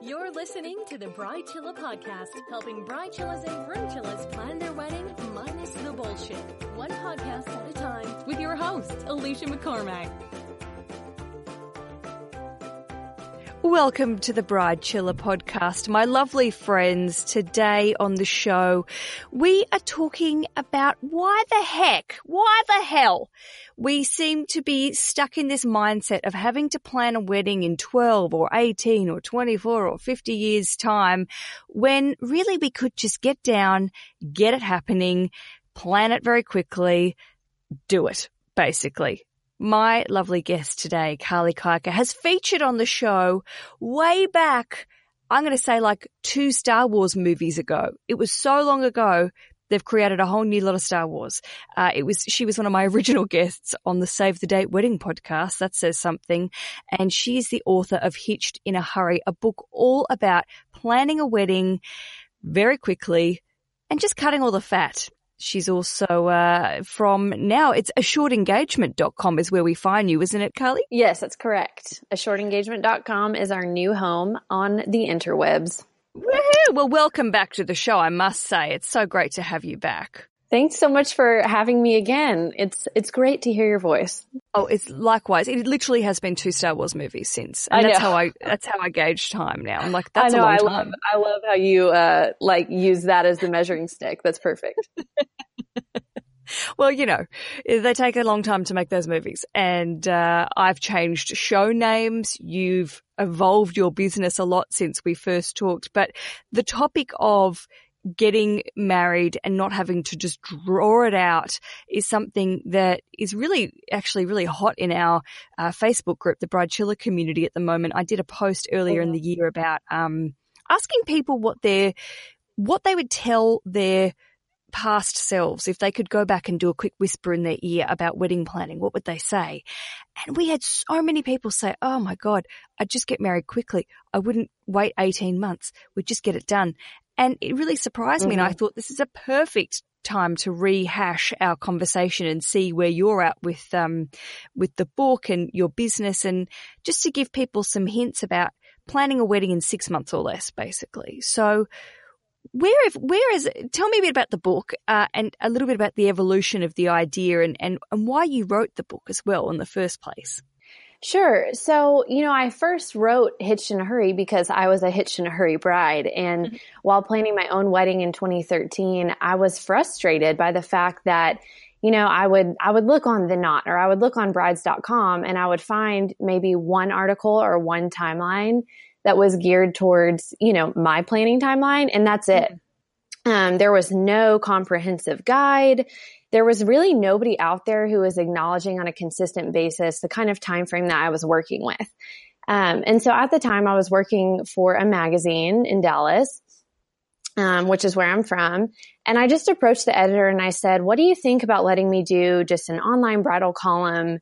You're listening to the Bride Chilla podcast, helping bride chillas and groom chillas plan their wedding minus the bullshit. One podcast at a time with your host, Aleisha McCormack. Welcome to the Bridechilla podcast. My lovely friends, today on the show, we are talking about why the heck, why the hell we seem to be stuck in this mindset of having to plan a wedding in 12 or 18 or 24 or 50 years time when really we could just get down, get it happening, plan it very quickly, do it, basically. My lovely guest today, Carly Kiker, has featured on the show way back, I'm going to say like two Star Wars movies ago. It was so long ago. They've created a whole new lot of Star Wars. Uh, it was, she was one of my original guests on the Save the Date Wedding podcast. That says something. And she's the author of Hitched in a Hurry, a book all about planning a wedding very quickly and just cutting all the fat. She's also uh, from now it's assuredengagement.com is where we find you, isn't it, Carly? Yes, that's correct. Assuredengagement.com is our new home on the interwebs. Woohoo! Well, welcome back to the show. I must say, it's so great to have you back. Thanks so much for having me again. It's it's great to hear your voice. Oh, it's likewise. It literally has been two Star Wars movies since, and I that's how I that's how I gauge time now. I'm like, that's I know. a long I time. love I love how you uh like use that as the measuring stick. That's perfect. Well, you know, they take a long time to make those movies, and uh, I've changed show names. You've evolved your business a lot since we first talked, but the topic of getting married and not having to just draw it out is something that is really actually really hot in our uh, Facebook group, the Bridechilla community at the moment. I did a post earlier in the year about um, asking people what their what they would tell their past selves if they could go back and do a quick whisper in their ear about wedding planning what would they say? And we had so many people say oh my god i'd just get married quickly. I wouldn't wait 18 months. We'd just get it done and it really surprised me and i thought this is a perfect time to rehash our conversation and see where you're at with um with the book and your business and just to give people some hints about planning a wedding in 6 months or less basically so where if, where is it? Tell me a bit about the book uh, and a little bit about the evolution of the idea and, and, and why you wrote the book as well in the first place. Sure. So, you know, I first wrote Hitched in a Hurry because I was a Hitched in a Hurry bride. And while planning my own wedding in 2013, I was frustrated by the fact that, you know, I would, I would look on the knot or I would look on brides.com and I would find maybe one article or one timeline that was geared towards, you know, my planning timeline. And that's it. Um, there was no comprehensive guide. There was really nobody out there who was acknowledging on a consistent basis the kind of time frame that I was working with. Um, and so at the time I was working for a magazine in Dallas, um, which is where I'm from. And I just approached the editor and I said, what do you think about letting me do just an online bridal column,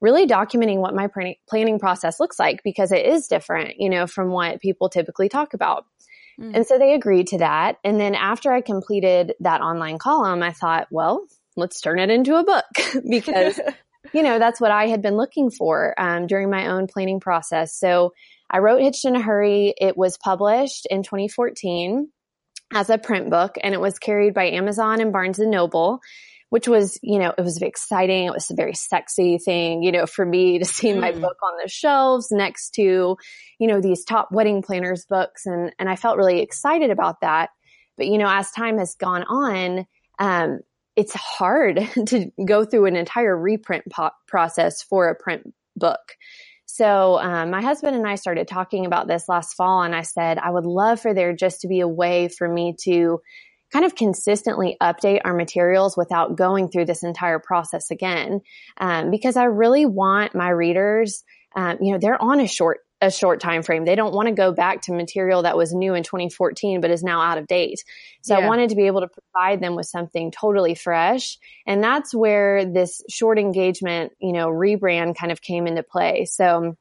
really documenting what my planning, planning process looks like because it is different, you know, from what people typically talk about. And so they agreed to that. And then after I completed that online column, I thought, well, let's turn it into a book because, you know, that's what I had been looking for um, during my own planning process. So I wrote Hitched in a Hurry. It was published in 2014 as a print book and it was carried by Amazon and Barnes and Noble. Which was, you know, it was exciting. It was a very sexy thing, you know, for me to see my Mm. book on the shelves next to, you know, these top wedding planners books. And, and I felt really excited about that. But, you know, as time has gone on, um, it's hard to go through an entire reprint po- process for a print book. So, um, my husband and I started talking about this last fall and I said, I would love for there just to be a way for me to kind of consistently update our materials without going through this entire process again. Um, because I really want my readers, um, you know, they're on a short, a short time frame. They don't want to go back to material that was new in 2014, but is now out of date. So Yeah. I wanted to be able to provide them with something totally fresh. And that's where this short engagement, you know, rebrand kind of came into play. So,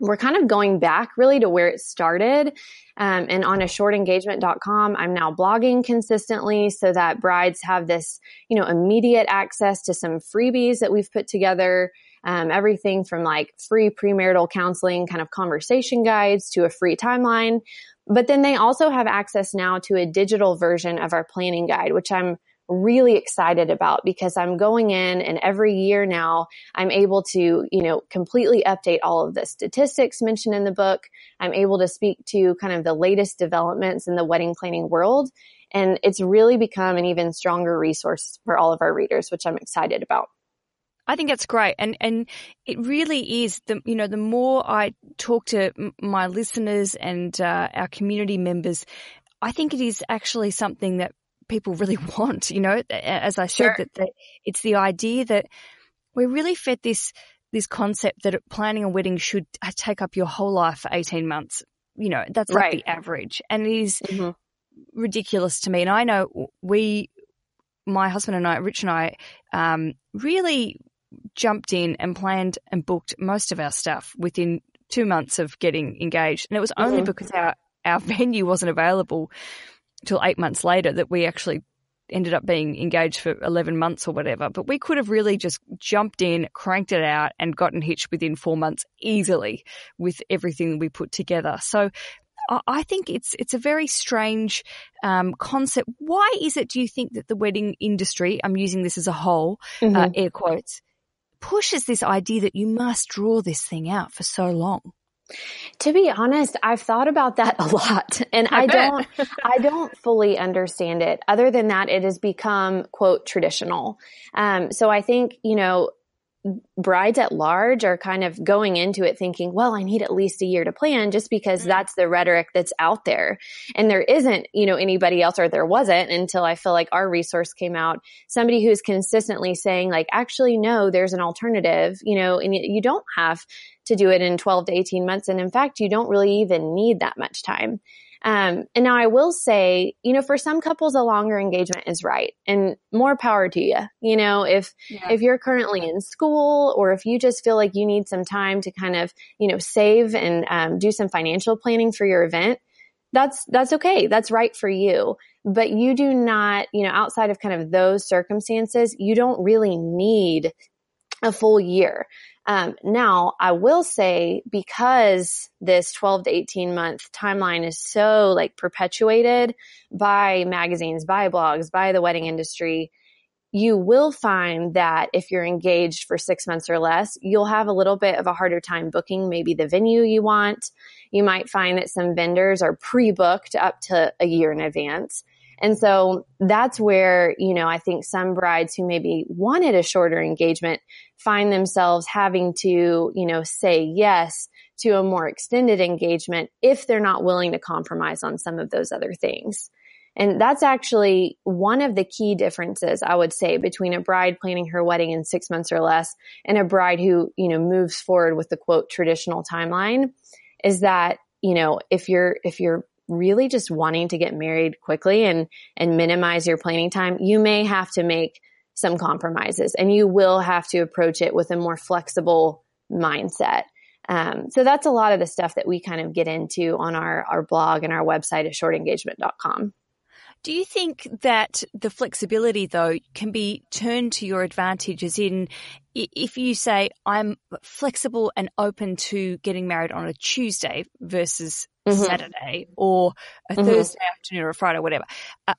we're kind of going back really to where it started. Um, and on assuredengagement.com, I'm now blogging consistently so that brides have this, you know, immediate access to some freebies that we've put together. Um, everything from like free premarital counseling kind of conversation guides to a free timeline. But then they also have access now to a digital version of our planning guide, which I'm really excited about because I'm going in and every year now I'm able to, you know, completely update all of the statistics mentioned in the book. I'm able to speak to kind of the latest developments in the wedding planning world. And it's really become an even stronger resource for all of our readers, which I'm excited about. I think that's great. And, and it really is the, you know, the more I talk to my listeners and uh, our community members, I think it is actually something that people really want, you know, as I said, sure. that, it's the idea that we're really fed this, this concept that planning a wedding should uh, take up your whole life for 18 months. You know, that's like the average and it is mm-hmm. ridiculous to me. And I know we, my husband and I, Rich and I, um, really jumped in and planned and booked most of our stuff within two months of getting engaged. And it was only mm-hmm. because our, our venue wasn't available till eight months later that we actually ended up being engaged for 11 months or whatever. But we could have really just jumped in, cranked it out and gotten hitched within four months easily with everything we put together. So I think it's it's a very strange um, concept. Why is it? Do you think that the wedding industry? I'm using this as a whole, uh, mm-hmm. uh, air quotes, pushes this idea that you must draw this thing out for so long. To be honest, I've thought about that a lot and I, I don't, I don't fully understand it. Other than that, it has become quote traditional. Um, so I think, you know, brides at large are kind of going into it thinking, well, I need at least a year to plan just because mm-hmm. that's the rhetoric that's out there. And there isn't, you know, anybody else or there wasn't until I feel like our resource came out. Somebody who's consistently saying like, actually, no, there's an alternative, you know, and you don't have to do it in 12 to 18 months. And in fact, you don't really even need that much time. Um, and now I will say, you know, for some couples, a longer engagement is right and more power to you. You know, if, yeah. if you're currently in school or if you just feel like you need some time to kind of, you know, save and um, do some financial planning for your event, that's, that's okay. That's right for you. But you do not, you know, outside of kind of those circumstances, you don't really need a full year. Um, now I will say because this 12 to 18 month timeline is so like perpetuated by magazines, by blogs, by the wedding industry, you will find that if you're engaged for six months or less, you'll have a little bit of a harder time booking maybe the venue you want. You might find that some vendors are pre-booked up to a year in advance. And so that's where, you know, I think some brides who maybe wanted a shorter engagement find themselves having to, you know, say yes to a more extended engagement if they're not willing to compromise on some of those other things. And that's actually one of the key differences I would say between a bride planning her wedding in six months or less and a bride who, you know, moves forward with the quote traditional timeline is that, you know, if you're, if you're really just wanting to get married quickly and, and minimize your planning time, you may have to make some compromises and you will have to approach it with a more flexible mindset. Um, so that's a lot of the stuff that we kind of get into on our, our blog and our website at shortengagement.com. Do you think that the flexibility though can be turned to your advantage as in if you say I'm flexible and open to getting married on a Tuesday versus mm-hmm. Saturday or a mm-hmm. Thursday afternoon or a Friday, whatever,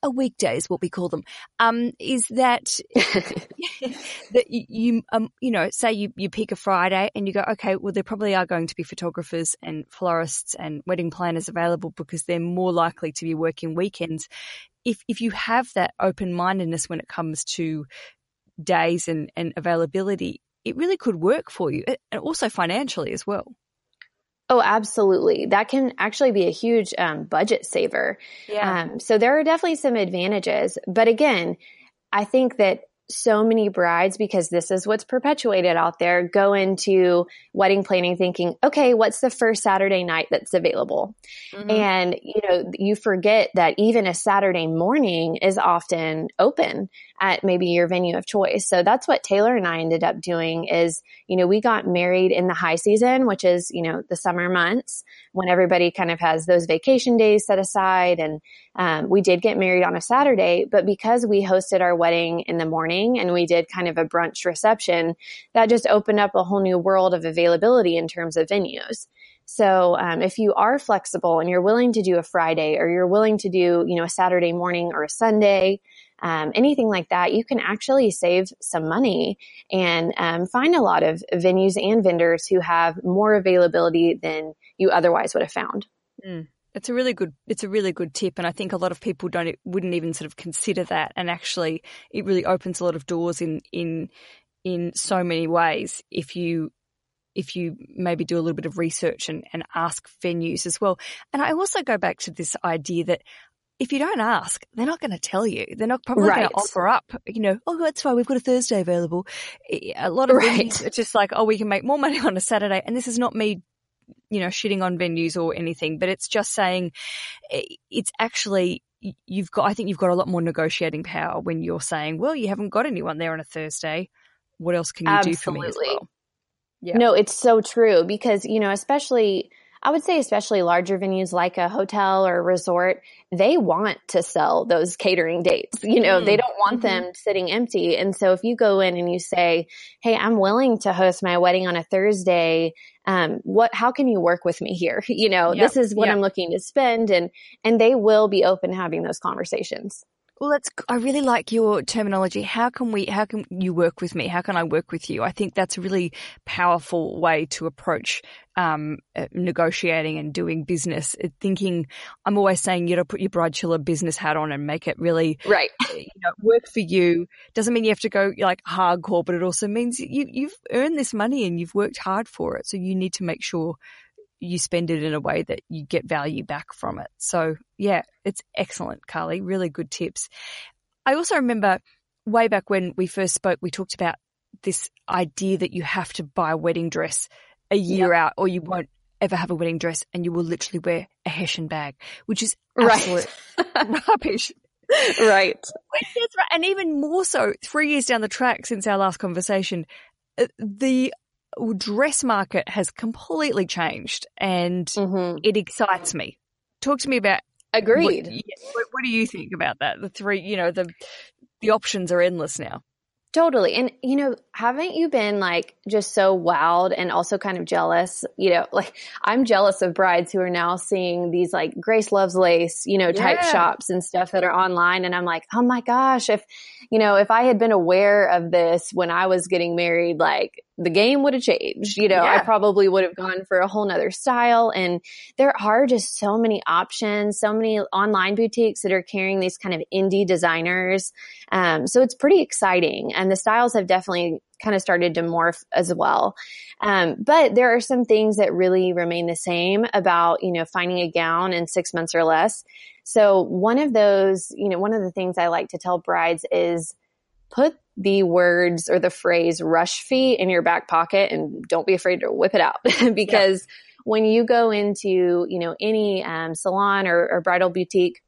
a weekday is what we call them, um, is that, that you, um, you know, say you, you pick a Friday and you go, okay, well, there probably are going to be photographers and florists and wedding planners available because they're more likely to be working weekends. If, if you have that open mindedness when it comes to days and, and availability, it really could work for you and also financially as well. Oh, absolutely. That can actually be a huge um, budget saver. Yeah. Um, so there are definitely some advantages. But again, I think that so many brides, because this is what's perpetuated out there, go into wedding planning thinking, okay, what's the first Saturday night that's available? Mm-hmm. And, you know, you forget that even a Saturday morning is often open at maybe your venue of choice. So that's what Taylor and I ended up doing is, you know, we got married in the high season, which is, you know, the summer months when everybody kind of has those vacation days set aside. And um, we did get married on a Saturday, but because we hosted our wedding in the morning, and we did kind of a brunch reception, that just opened up a whole new world of availability in terms of venues. So um, if you are flexible and you're willing to do a Friday or you're willing to do, you know, a Saturday morning or a Sunday, um, anything like that, you can actually save some money and um, find a lot of venues and vendors who have more availability than you otherwise would have found. Mm. It's a really good it's a really good tip and I think a lot of people don't wouldn't even sort of consider that and actually it really opens a lot of doors in in in so many ways if you if you maybe do a little bit of research and, and ask venues as well. And I also go back to this idea that if you don't ask, they're not going to tell you. They're not probably right. going to offer up, you know, oh, that's fine. We've got a Thursday available. A lot of right. venues, it's just like, oh, we can make more money on a Saturday. And this is not me, you know, shitting on venues or anything, but it's just saying it's actually, you've got, I think you've got a lot more negotiating power when you're saying, well, you haven't got anyone there on a Thursday. What else can you Absolutely. do for me as well? Yeah. No, it's so true because, you know, especially, I would say especially larger venues like a hotel or a resort, they want to sell those catering dates. You know, mm. they don't want mm-hmm. them sitting empty. And so if you go in and you say, Hey, I'm willing to host my wedding on a Thursday. Um, what, how can you work with me here? You know, yep. this is what yep. I'm looking to spend and, and they will be open to having those conversations. Well, that's, I really like your terminology. How can we, how can you work with me? How can I work with you? I think that's a really powerful way to approach, um, uh, negotiating and doing business. Uh, thinking, I'm always saying you got to put your bridechilla business hat on and make it really, right. Uh, you know, work for you. Doesn't mean you have to go like hardcore, but it also means you, you've earned this money and you've worked hard for it. So you need to make sure you spend it in a way that you get value back from it. So yeah, it's excellent, Carly. Really good tips. I also remember way back when we first spoke, we talked about this idea that you have to buy a wedding dress a year yep. out or you won't ever have a wedding dress and you will literally wear a Hessian bag, which is absolute right. rubbish. Right. And even more so, three years down the track since our last conversation, uh, the dress market has completely changed and mm-hmm. it excites me. Talk to me about Agreed. What, what, do you think about that? The three, you know, the the options are endless now. Totally. And, you know, haven't you been like just so wowed and also kind of jealous? You know, like I'm jealous of brides who are now seeing these like Grace Loves Lace, you know, type yeah. shops and stuff that are online. And I'm like, oh my gosh, if, you know, if I had been aware of this when I was getting married, like the game would have changed. You know, yeah. I probably would have gone for a whole nother style. And there are just so many options, so many online boutiques that are carrying these kind of indie designers. Um, so it's pretty exciting. And the styles have definitely kind of started to morph as well. Um, but there are some things that really remain the same about, you know, finding a gown in six months or less. So one of those, you know, one of the things I like to tell brides is put the words or the phrase rush fee in your back pocket and don't be afraid to whip it out because yeah. when you go into, you know, any um, salon or, or bridal boutique,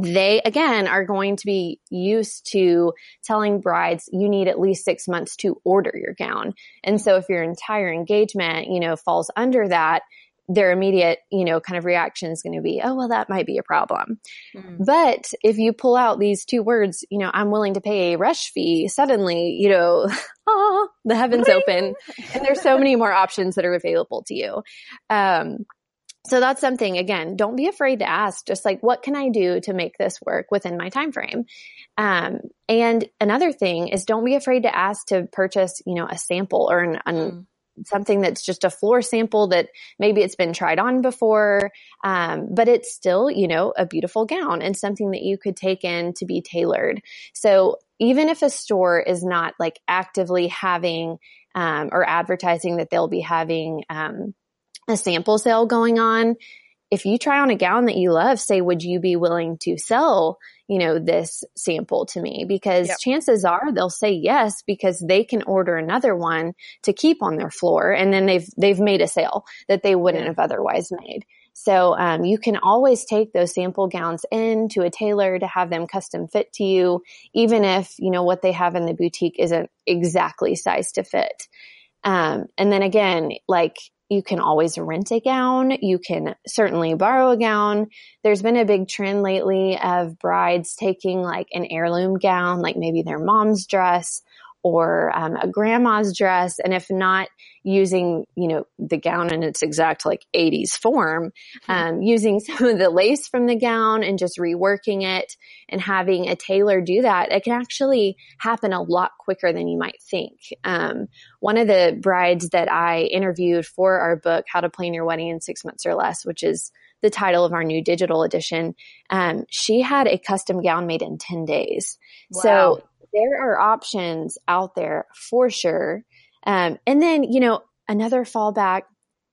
they again are going to be used to telling brides you need at least six months to order your gown. And so if your entire engagement, you know, falls under that, their immediate, you know, kind of reaction is going to be, oh, well, that might be a problem. Mm. But if you pull out these two words, you know, I'm willing to pay a rush fee, suddenly, you know, oh, the heavens open and there's so many more options that are available to you. Um, so that's something again, don't be afraid to ask just like, what can I do to make this work within my time frame? Um, and another thing is don't be afraid to ask to purchase, you know, a sample or an, an mm something that's just a floor sample that maybe it's been tried on before, um, but it's still, you know, a beautiful gown and something that you could take in to be tailored. So even if a store is not like actively having um, or advertising that they'll be having um, a sample sale going on, if you try on a gown that you love, say, would you be willing to sell, you know, this sample to me? Because yep. chances are they'll say yes because they can order another one to keep on their floor and then they've, they've made a sale that they wouldn't have otherwise made. So, um, you can always take those sample gowns in to a tailor to have them custom fit to you, even if, you know, what they have in the boutique isn't exactly sized to fit. Um, and then again, like you can always rent a gown. You can certainly borrow a gown. There's been a big trend lately of brides taking like an heirloom gown, like maybe their mom's dress or um, a grandma's dress. And if not using, you know, the gown in its exact like 80s form, hmm. um, using some of the lace from the gown and just reworking it and having a tailor do that, it can actually happen a lot quicker than you might think. Um, one of the brides that I interviewed for our book, How to Plan Your Wedding in Six Months or Less, which is the title of our new digital edition, um, she had a custom gown made in 10 days. Wow. So there are options out there for sure. Um, and then, you know, another fallback,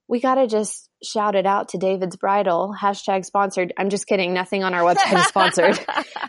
we got to just shout it out to David's Bridal, hashtag sponsored. I'm just kidding. Nothing on our website is sponsored.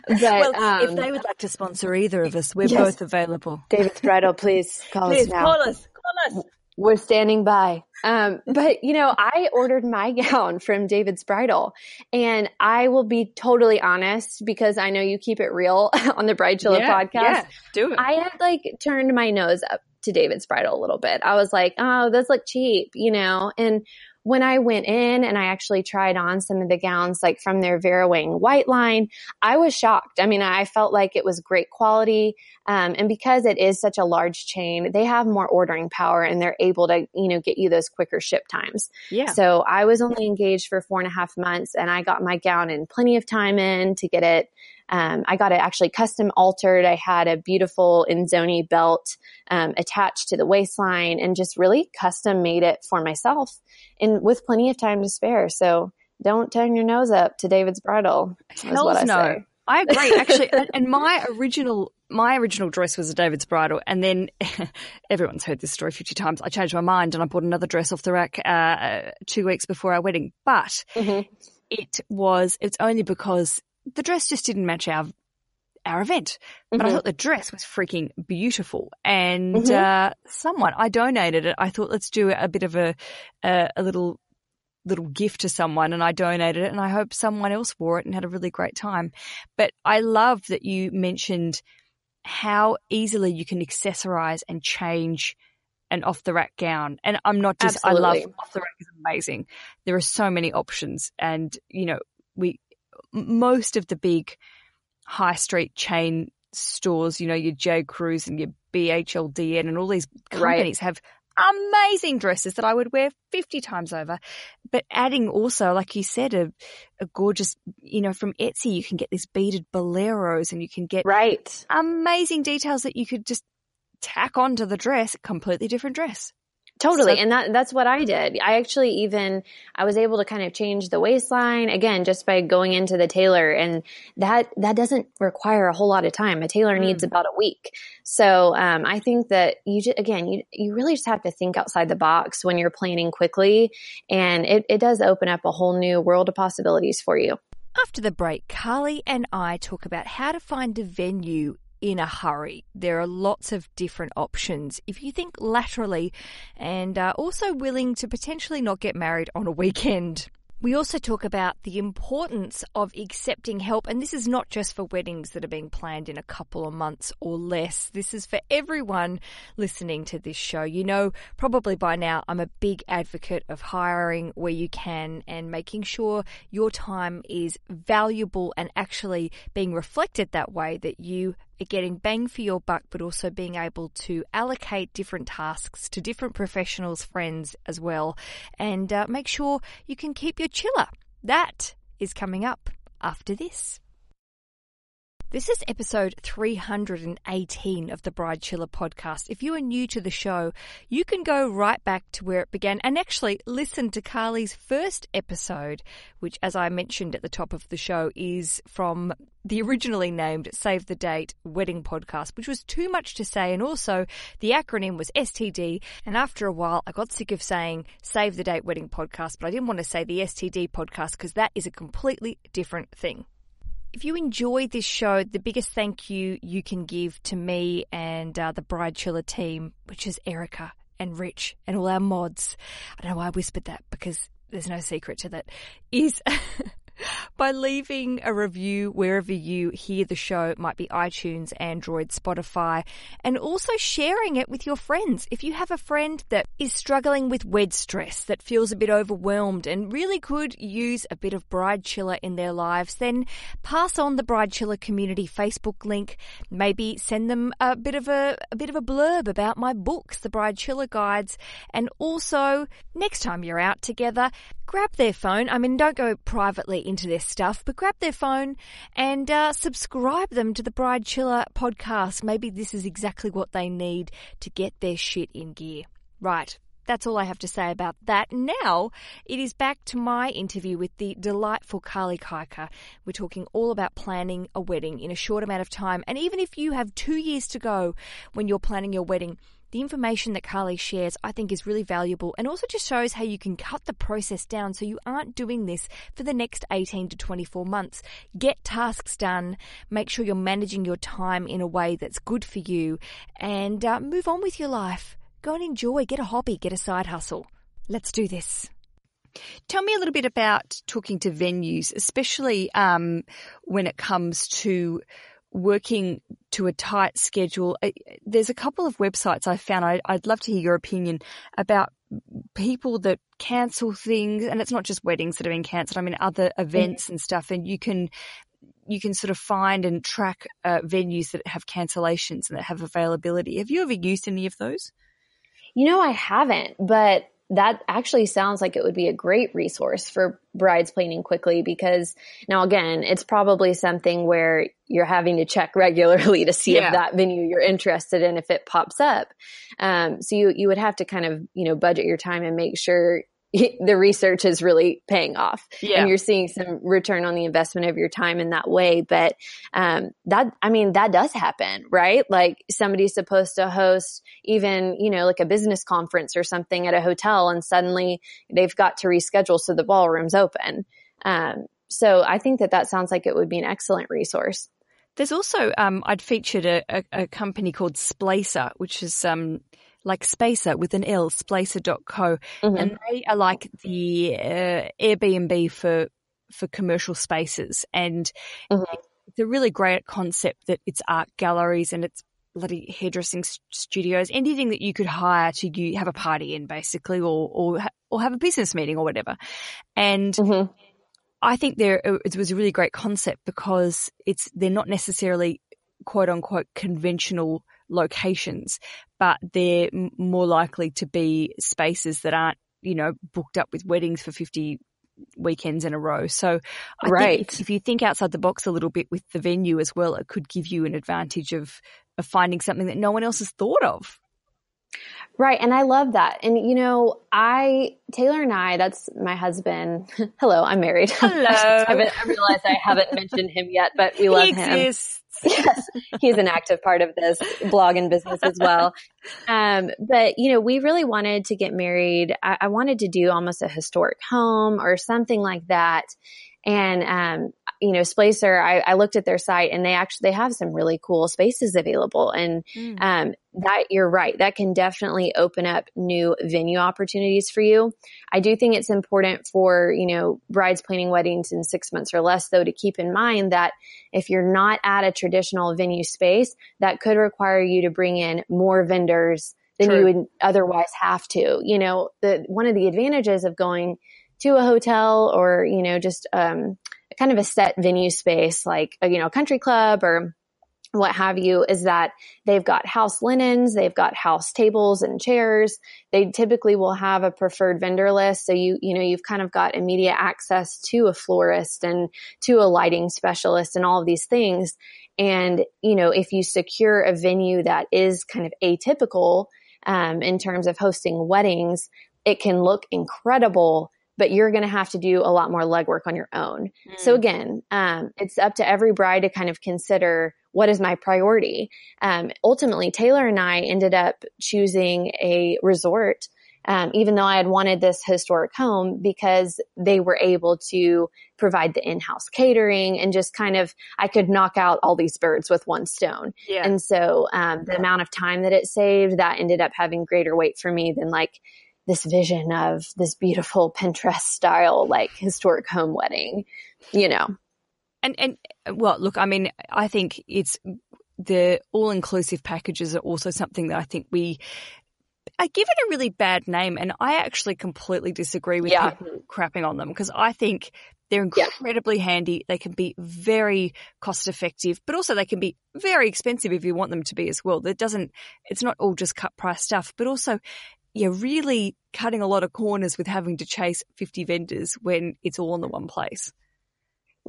but well, um, if they would like to sponsor either of us, we're yes, both available. David's Bridal, please call please us now. Call us. Call us. We're standing by. Um, but you know, I ordered my gown from David's Bridal and I will be totally honest because I know you keep it real on the Bridechilla yeah, podcast. Yeah, do it. I had like turned my nose up to David's Bridal a little bit. I was like, oh, those look cheap, you know, and when I went in and I actually tried on some of the gowns, like from their Vera Wang white line, I was shocked. I mean, I felt like it was great quality. Um, and because it is such a large chain, they have more ordering power and they're able to, you know, get you those quicker ship times. Yeah. So I was only engaged for four and a half months and I got my gown in plenty of time in to get it um, I got it actually custom altered. I had a beautiful Enzoani belt um, attached to the waistline and just really custom made it for myself and with plenty of time to spare. So don't turn your nose up to David's bridal. Hell's no. Say. I agree, actually. and my original my original dress was a David's bridal, and then everyone's heard this story fifty times. I changed my mind and I bought another dress off the rack uh, two weeks before our wedding. But mm-hmm. it was it's only because the dress just didn't match our our event. But mm-hmm. I thought the dress was freaking beautiful. And mm-hmm. uh, someone, I donated it. I thought let's do a bit of a, a, a little little gift to someone and I donated it and I hope someone else wore it and had a really great time. But I love that you mentioned how easily you can accessorize and change an off the rack gown. And I'm not just, Absolutely. I love off the rack is amazing. There are so many options and, you know, we, most of the big high street chain stores, you know, your J. Crews and your BHLDN and all these companies right. have amazing dresses that I would wear 50 times over. But adding also, like you said, a, a gorgeous, you know, from Etsy, you can get these beaded boleros and you can get right amazing details that you could just tack onto the dress, completely different dress. Totally. So, and that, that's what I did. I actually even, I was able to kind of change the waistline again, just by going into the tailor and that, that doesn't require a whole lot of time. A tailor mm. needs about a week. So, um, I think that you just, again, you, you really just have to think outside the box when you're planning quickly and it, it does open up a whole new world of possibilities for you. After the break, Carly and I talk about how to find a venue in a hurry. There are lots of different options if you think laterally and are also willing to potentially not get married on a weekend. We also talk about the importance of accepting help, and this is not just for weddings that are being planned in a couple of months or less. This is for everyone listening to this show. You know, probably by now, I'm a big advocate of hiring where you can and making sure your time is valuable and actually being reflected that way that you getting bang for your buck, but also being able to allocate different tasks to different professionals, friends as well, and uh, make sure you can keep your chiller. That is coming up after this. This is episode 318 of the Bridechilla podcast. If you are new to the show, you can go right back to where it began and actually listen to Carly's first episode, which, as I mentioned at the top of the show, is from the originally named Save the Date Wedding Podcast, which was too much to say. And also, the acronym was STD. And after a while, I got sick of saying Save the Date Wedding Podcast, but I didn't want to say the STD podcast because that is a completely different thing. If you enjoyed this show, the biggest thank you you can give to me and uh, the Bridechilla team, which is Erica and Rich and all our mods. I don't know why I whispered that because there's no secret to that, is by leaving a review wherever you hear the show. It might be iTunes, Android, Spotify, and also sharing it with your friends. If you have a friend that is struggling with wed stress, that feels a bit overwhelmed and really could use a bit of Bridechilla in their lives, then pass on the Bridechilla community Facebook link. Maybe send them a bit of a, a bit of a blurb about my books, the Bridechilla guides, and also next time you're out together, grab their phone. I mean, don't go privately into their stuff, but grab their phone and uh, subscribe them to the Bridechilla podcast. Maybe this is exactly what they need to get their shit in gear. Right. That's all I have to say about that. Now it is back to my interview with the delightful Carly Kiker. We're talking all about planning a wedding in a short amount of time. And even if you have two years to go when you're planning your wedding, the information that Carly shares, I think, is really valuable and also just shows how you can cut the process down so you aren't doing this for the next 18 to 24 months. Get tasks done, make sure you're managing your time in a way that's good for you, and uh, move on with your life. Go and enjoy, get a hobby, get a side hustle. Let's do this. Tell me a little bit about talking to venues, especially um, when it comes to working to a tight schedule. There's a couple of websites I found. I, would love to hear your opinion about people that cancel things, and it's not just weddings that are being cancelled. I mean, other events mm-hmm. and stuff, and you can you can sort of find and track uh, venues that have cancellations and that have availability. Have you ever used any of those? You know, I haven't, but that actually sounds like it would be a great resource for brides planning quickly because now again, it's probably something where you're having to check regularly to see yeah. if that venue you're interested in, if it pops up. Um, so you, you would have to kind of, you know, budget your time and make sure the research is really paying off yeah. and you're seeing some return on the investment of your time in that way. But, um, that, I mean, that does happen, right? Like somebody's supposed to host even, you know, like a business conference or something at a hotel and suddenly they've got to reschedule so the ballroom's open. Um, so I think that that sounds like it would be an excellent resource. There's also, um, I'd featured a, a, a, company called Splacer, which is, um, like Spacer with an L, splacer.co. Mm-hmm. And they are like the uh, Airbnb for, for commercial spaces. And mm-hmm. it's a really great concept that it's art galleries and it's bloody hairdressing studios, anything that you could hire to you have a party in basically or, or, or have a business meeting or whatever. And mm-hmm. I think there, it was a really great concept because it's, they're not necessarily quote unquote conventional locations, but they're more likely to be spaces that aren't, you know, booked up with weddings for 50 weekends in a row. So I right. think if, you think outside the box a little bit with the venue as well, it could give you an advantage of, of finding something that no one else has thought of. Right. And I love that. And, you know, I, Taylor and I, that's my husband. Hello, I'm married. Hello. I, I realized I haven't mentioned him yet, but we love he him. Exists. yes, he's an active part of this blog and business as well. Um, but you know, we really wanted to get married. I, I wanted to do almost a historic home or something like that. And, um, you know, Splacer, I, I, looked at their site and they actually, they have some really cool spaces available. And, mm. um, that you're right. That can definitely open up new venue opportunities for you. I do think it's important for, you know, brides planning weddings in six months or less, though, to keep in mind that if you're not at a traditional venue space, that could require you to bring in more vendors than True. you would otherwise have to. You know, the, one of the advantages of going to a hotel or, you know, just, um, kind of a set venue space like, a, you know, a country club or what have you is that they've got house linens, they've got house tables and chairs. They typically will have a preferred vendor list. So you, you know, you've kind of got immediate access to a florist and to a lighting specialist and all of these things. And, you know, if you secure a venue that is kind of atypical, um, in terms of hosting weddings, it can look incredible but you're going to have to do a lot more legwork on your own. Mm. So again, um, it's up to every bride to kind of consider what is my priority. Um, ultimately, Taylor and I ended up choosing a resort. Um, even though I had wanted this historic home because they were able to provide the in-house catering and just kind of, I could knock out all these birds with one stone. Yeah. And so, um, the amount of time that it saved, that ended up having greater weight for me than like, this vision of this beautiful Pinterest style, like historic home wedding, you know. And, and, well, look, I mean, I think it's the all inclusive packages are also something that I think we, I give it a really bad name and I actually completely disagree with yeah. people crapping on them because I think they're incredibly yeah. handy. They can be very cost effective, but also they can be very expensive if you want them to be as well. That doesn't, it's not all just cut price stuff, but also you're really cutting a lot of corners with having to chase 50 vendors when it's all in the one place.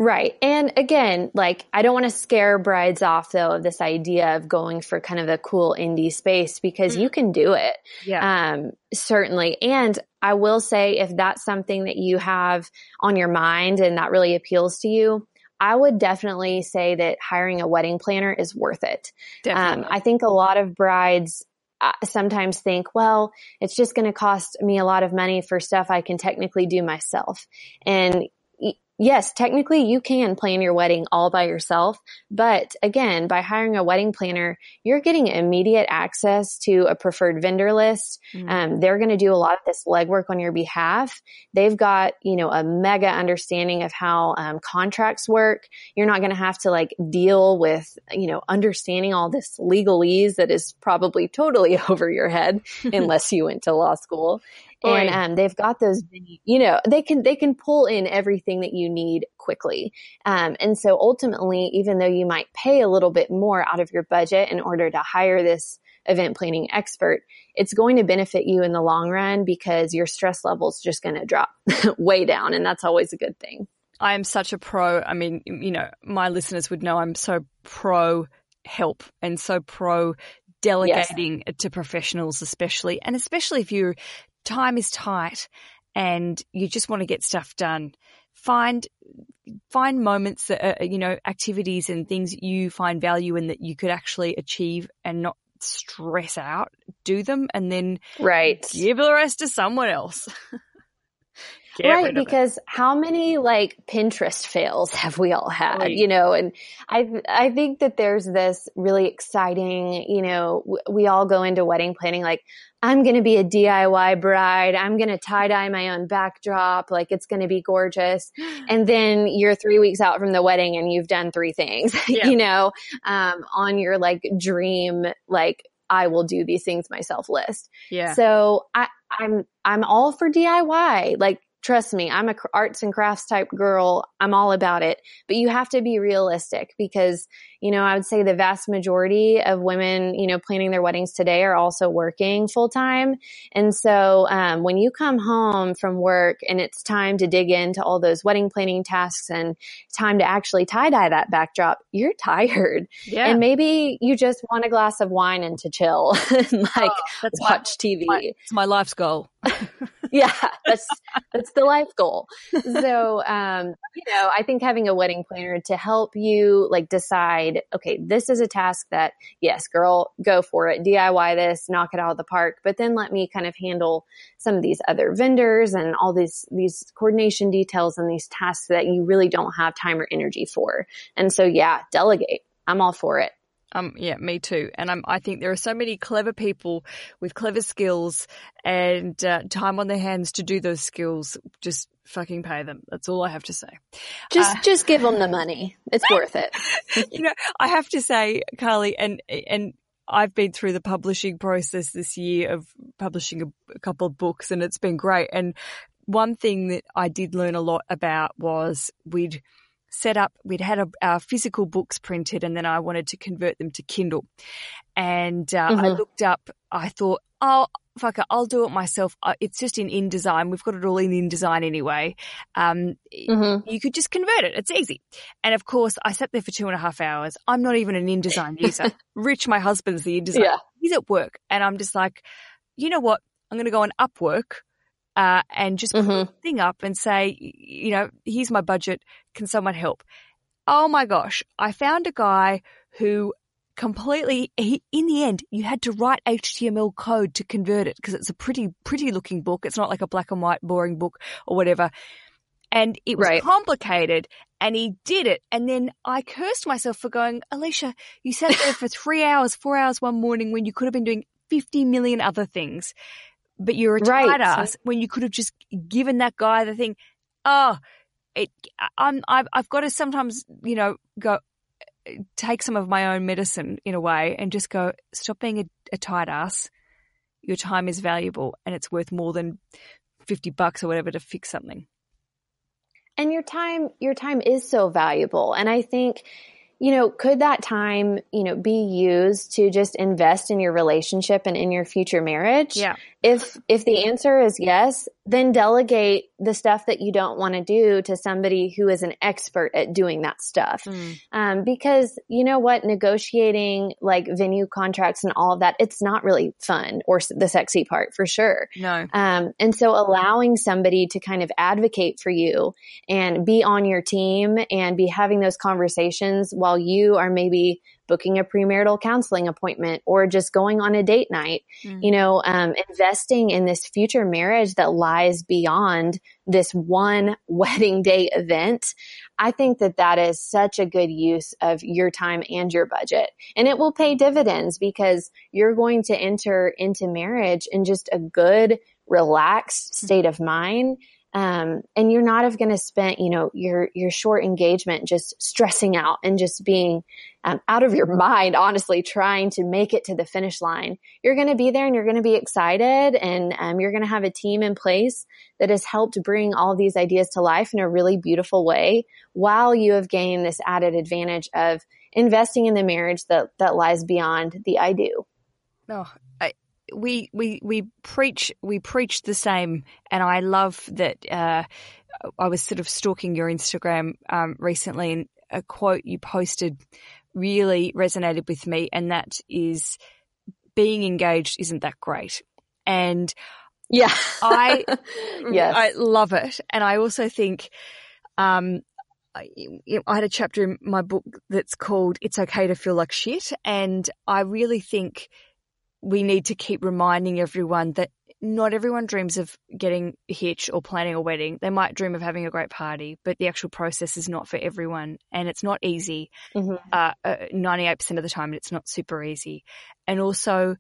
Right. And again, like I don't want to scare brides off though of this idea of going for kind of a cool indie space because mm-hmm. you can do it. Yeah. Um, certainly. And I will say if that's something that you have on your mind and that really appeals to you, I would definitely say that hiring a wedding planner is worth it. Um, I think a lot of brides sometimes think, well, it's just going to cost me a lot of money for stuff I can technically do myself. And yes, technically you can plan your wedding all by yourself. But again, by hiring a wedding planner, you're getting immediate access to a preferred vendor list. Mm-hmm. Um, they're going to do a lot of this legwork on your behalf. They've got, you know, a mega understanding of how um, contracts work. You're not going to have to like deal with, you know, understanding all this legalese that is probably totally over your head unless you went to law school and um, they've got those you know they can they can pull in everything that you need quickly. Um, and so ultimately even though you might pay a little bit more out of your budget in order to hire this event planning expert it's going to benefit you in the long run because your stress levels just going to drop way down and that's always a good thing. I am such a pro i mean you know my listeners would know i'm so pro help and so pro delegating yes. to professionals especially and especially if you're time is tight and you just want to get stuff done, find find moments that are, you know activities and things you find value in that you could actually achieve and not stress out. Do them and then right give the rest to someone else. right because how many like pinterest fails have we all had right. you know and i i think that there's this really exciting you know we all go into wedding planning like I'm going to be a DIY bride. I'm going to tie dye my own backdrop. Like it's going to be gorgeous. And then you're three weeks out from the wedding and you've done three things, yeah. you know, um, on your like dream, like I will do these things myself list. Yeah. So I, I'm, I'm all for DIY. Like trust me, I'm a arts and crafts type girl. I'm all about it, but you have to be realistic because, you know, I would say the vast majority of women, you know, planning their weddings today are also working full time. And so, um, when you come home from work and it's time to dig into all those wedding planning tasks and time to actually tie dye that backdrop, you're tired. Yeah. And maybe you just want a glass of wine and to chill and like oh, watch my, TV. My, it's my life's goal. yeah, that's that's the life goal. So, um, you know, I think having a wedding planner to help you like decide, okay, this is a task that yes, girl, go for it, DIY this, knock it out of the park. But then let me kind of handle some of these other vendors and all these these coordination details and these tasks that you really don't have time or energy for. And so, yeah, delegate. I'm all for it. Um, yeah, me too. And I'm, I think there are so many clever people with clever skills and uh, time on their hands to do those skills. Just fucking pay them. That's all I have to say. Just, uh, just give them the money. It's worth it. you know, I have to say, Carly, and, and I've been through the publishing process this year of publishing a, a couple of books and it's been great. And one thing that I did learn a lot about was we'd, set up, we'd had a, our physical books printed and then I wanted to convert them to Kindle. And uh, mm-hmm. I looked up, I thought, oh, fuck it, I'll do it myself. It's just in InDesign. We've got it all in InDesign anyway. Um, mm-hmm. You could just convert it. It's easy. And of course, I sat there for two and a half hours. I'm not even an InDesign user. Rich, my husband's the InDesign. Yeah. He's at work. And I'm just like, you know what? I'm going to go on Upwork uh, and just put mm-hmm. the thing up and say, you know, here's my budget. Can someone help? Oh my gosh. I found a guy who completely, he, in the end, you had to write HTML code to convert it because it's a pretty, pretty looking book. It's not like a black and white boring book or whatever. And it was right. complicated and he did it. And then I cursed myself for going, Aleisha, you sat there for three hours, four hours one morning when you could have been doing 50 million other things but you're a Right. tight ass when you could have just given that guy the thing. Oh, it. I'm. I've, I've got to sometimes, you know, go take some of my own medicine in a way and just go stop being a, a tight ass. Your time is valuable and it's worth more than fifty bucks or whatever to fix something. and your time your time is so valuable and i think you know could that time you know be used to just invest in your relationship and in your future marriage Yeah. if if the answer is yes then delegate the stuff that you don't want to do to somebody who is an expert at doing that stuff. Um, because you know what? Negotiating like venue contracts and all of that it's not really fun or the sexy part for sure. No. um, and so allowing somebody to kind of advocate for you and be on your team and be having those conversations while you are maybe booking a premarital counseling appointment or just going on a date night, Mm. you know, um, investing in this future marriage that lies beyond this one wedding day event. I think that that is such a good use of your time and your budget. And it will pay dividends because you're going to enter into marriage in just a good, relaxed state of mind. Um, and you're not of going to spend, you know, your, your short engagement just stressing out and just being um, out of your mind, honestly, trying to make it to the finish line. You're going to be there and you're going to be excited and um, you're going to have a team in place that has helped bring all these ideas to life in a really beautiful way while you have gained this added advantage of investing in the marriage that, that lies beyond the I do. Oh, I, we we we preach we preach the same, and I love that. Uh, I was sort of stalking your Instagram um, recently, and a quote you posted really resonated with me, and that is, "Being engaged isn't that great," and Yeah. I yes. I love it, and I also think. Um, I, I had a chapter in my book that's called "It's Okay to Feel Like Shit," and I really think we need to keep reminding everyone that not everyone dreams of getting hitched or planning a wedding. They might dream of having a great party, but the actual process is not for everyone, and it's not easy. Mhm. Uh, Ninety-eight percent of the time, it's not super easy, and also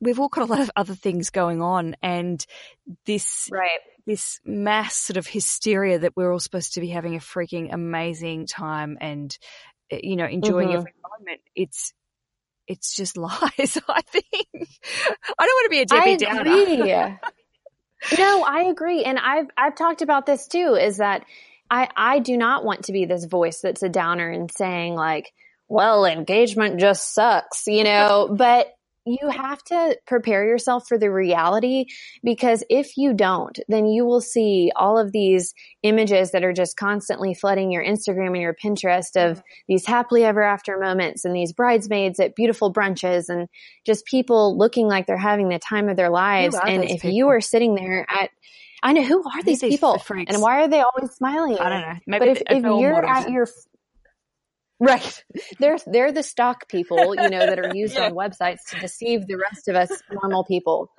we've all got a lot of other things going on, and this Right. this mass sort of hysteria that we're all supposed to be having a freaking amazing time and uh, you know enjoying Mhm. every moment. It's it's just lies. I think I don't want to be a Debbie I Downer. no, I agree. And I've, I've talked about this too, is that I, I do not want to be this voice that's a downer and saying like, well, engagement just sucks, you know, but you have to prepare yourself for the reality because if you don't, then you will see all of these images that are just constantly flooding your Instagram and your Pinterest of these happily ever after moments and these bridesmaids at beautiful brunches and just people looking like they're having the time of their lives. And if you people? are sitting there at, I know who are these these people freaks? and why are they always smiling? I don't know. Maybe but if, if you're models. at your right, they're they're the stock people, you know, that are used Yeah. on websites to deceive the rest of us normal people.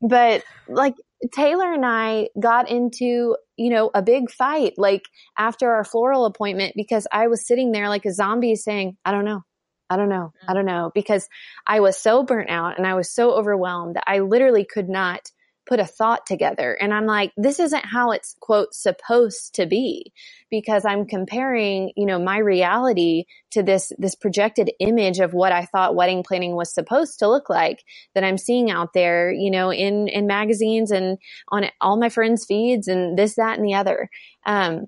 But like Taylor and I got into, you know, a big fight like after our floral appointment because I was sitting there like a zombie saying, I don't know. I don't know. I mm. don't know because I was so burnt out and I was so overwhelmed that I literally could not put a thought together. And I'm like, this isn't how it's quote supposed to be because I'm comparing, you know, my reality to this, this projected image of what I thought wedding planning was supposed to look like that I'm seeing out there, you know, in, in magazines and on all my friends' feeds and this, that, and the other. Um,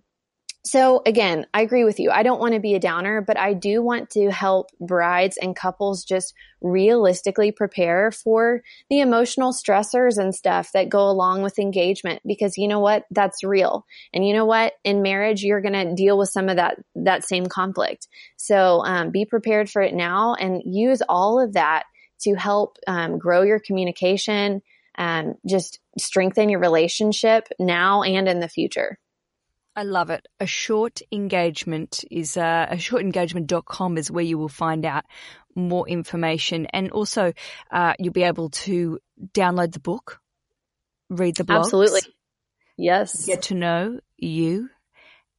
so again, I agree with you. I don't want to be a downer, but I do want to help brides and couples just realistically prepare for the emotional stressors and stuff that go along with engagement because you know what? That's real. And you know what? In marriage, you're going to deal with some of that, that same conflict. So, um, be prepared for it now and use all of that to help, um, grow your communication, um, just strengthen your relationship now and in the future. I love it. A short engagement is uh, a shortengagement.com is where you will find out more information. And also, uh, you'll be able to download the book, read the blogs, Absolutely. Yes. get to know you,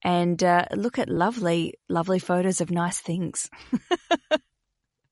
and uh, look at lovely, lovely photos of nice things.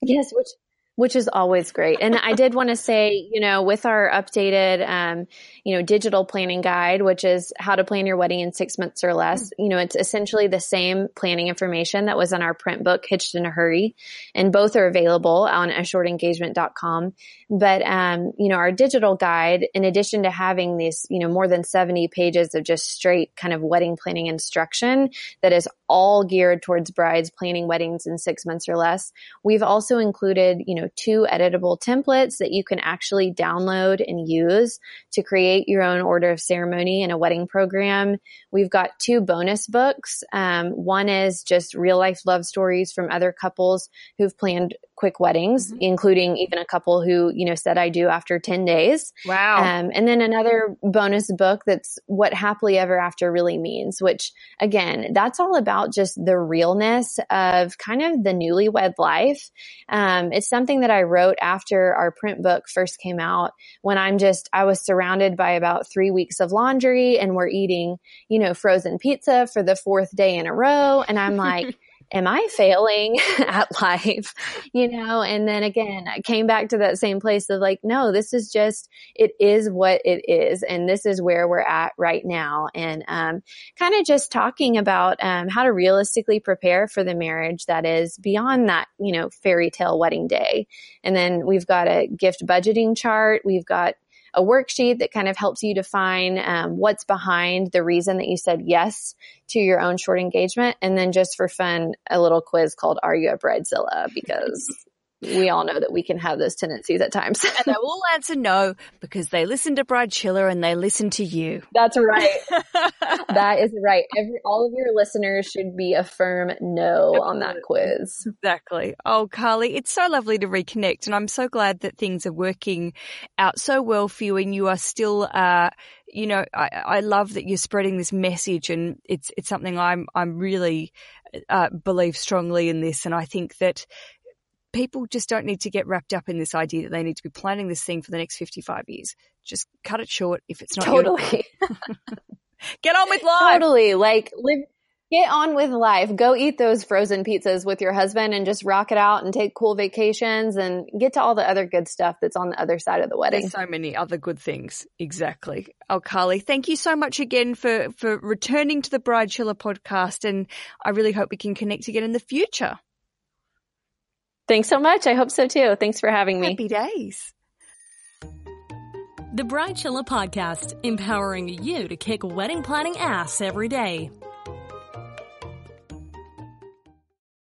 Yes, which which is always great. And I did want to say, you know, with our updated, um, you know, digital planning guide, which is how to plan your wedding in six months or less, you know, it's essentially the same planning information that was in our print book, Hitched in a Hurry. And both are available on ashortengagement.com. But, um, you know, our digital guide, in addition to having these, you know, more than 70 pages of just straight kind of wedding planning instruction that is all geared towards brides planning weddings in six months or less, we've also included, you know, know, two editable templates that you can actually download and use to create your own order of ceremony and a wedding program. We've got two bonus books. Um, one is just real life love stories from other couples who've planned quick weddings, mm-hmm. including even a couple who, you know, said I do after 10 days. Wow. Um, and then another bonus book that's what happily ever after really means, which again, that's all about just the realness of kind of the newlywed life. Um, it's something that I wrote after our print book first came out when I'm just, I was surrounded by about three weeks of laundry and we're eating, you know, frozen pizza for the fourth day in a row. And I'm like, am I failing at life? You know, and then again, I came back to that same place of like, no, this is just, it is what it is. And this is where we're at right now. And, um, kind of just talking about, um, how to realistically prepare for the marriage that is beyond that, you know, fairy tale wedding day. And then we've got a gift budgeting chart. We've got a worksheet that kind of helps you define um, what's behind the reason that you said yes to your own short engagement. And then just for fun, a little quiz called Are You a Bridezilla? Because we all know that we can have those tendencies at times. and they will answer no because they listen to Bridechilla and they listen to you. That's right. that is right. Every, all of your listeners should be a firm no on that quiz. Exactly. Oh, Carly, it's so lovely to reconnect and I'm so glad that things are working out so well for you and you are still, uh, you know, I, I love that you're spreading this message and it's, it's something I'm, I'm really, uh, believe strongly in this. And I think that people just don't need to get wrapped up in this idea that they need to be planning this thing for the next 55 years. Just cut it short if it's not totally. get on with life. Totally. Like live, get on with life. Go eat those frozen pizzas with your husband and just rock it out and take cool vacations and get to all the other good stuff that's on the other side of the wedding. There's so many other good things. Exactly. Oh, Carly, thank you so much again for, for returning to the Bridechilla podcast. And I really hope we can connect again in the future. Thanks so much. I hope so too. Thanks for having me. Happy days. The Bridechilla Podcast, empowering you to kick wedding planning ass every day.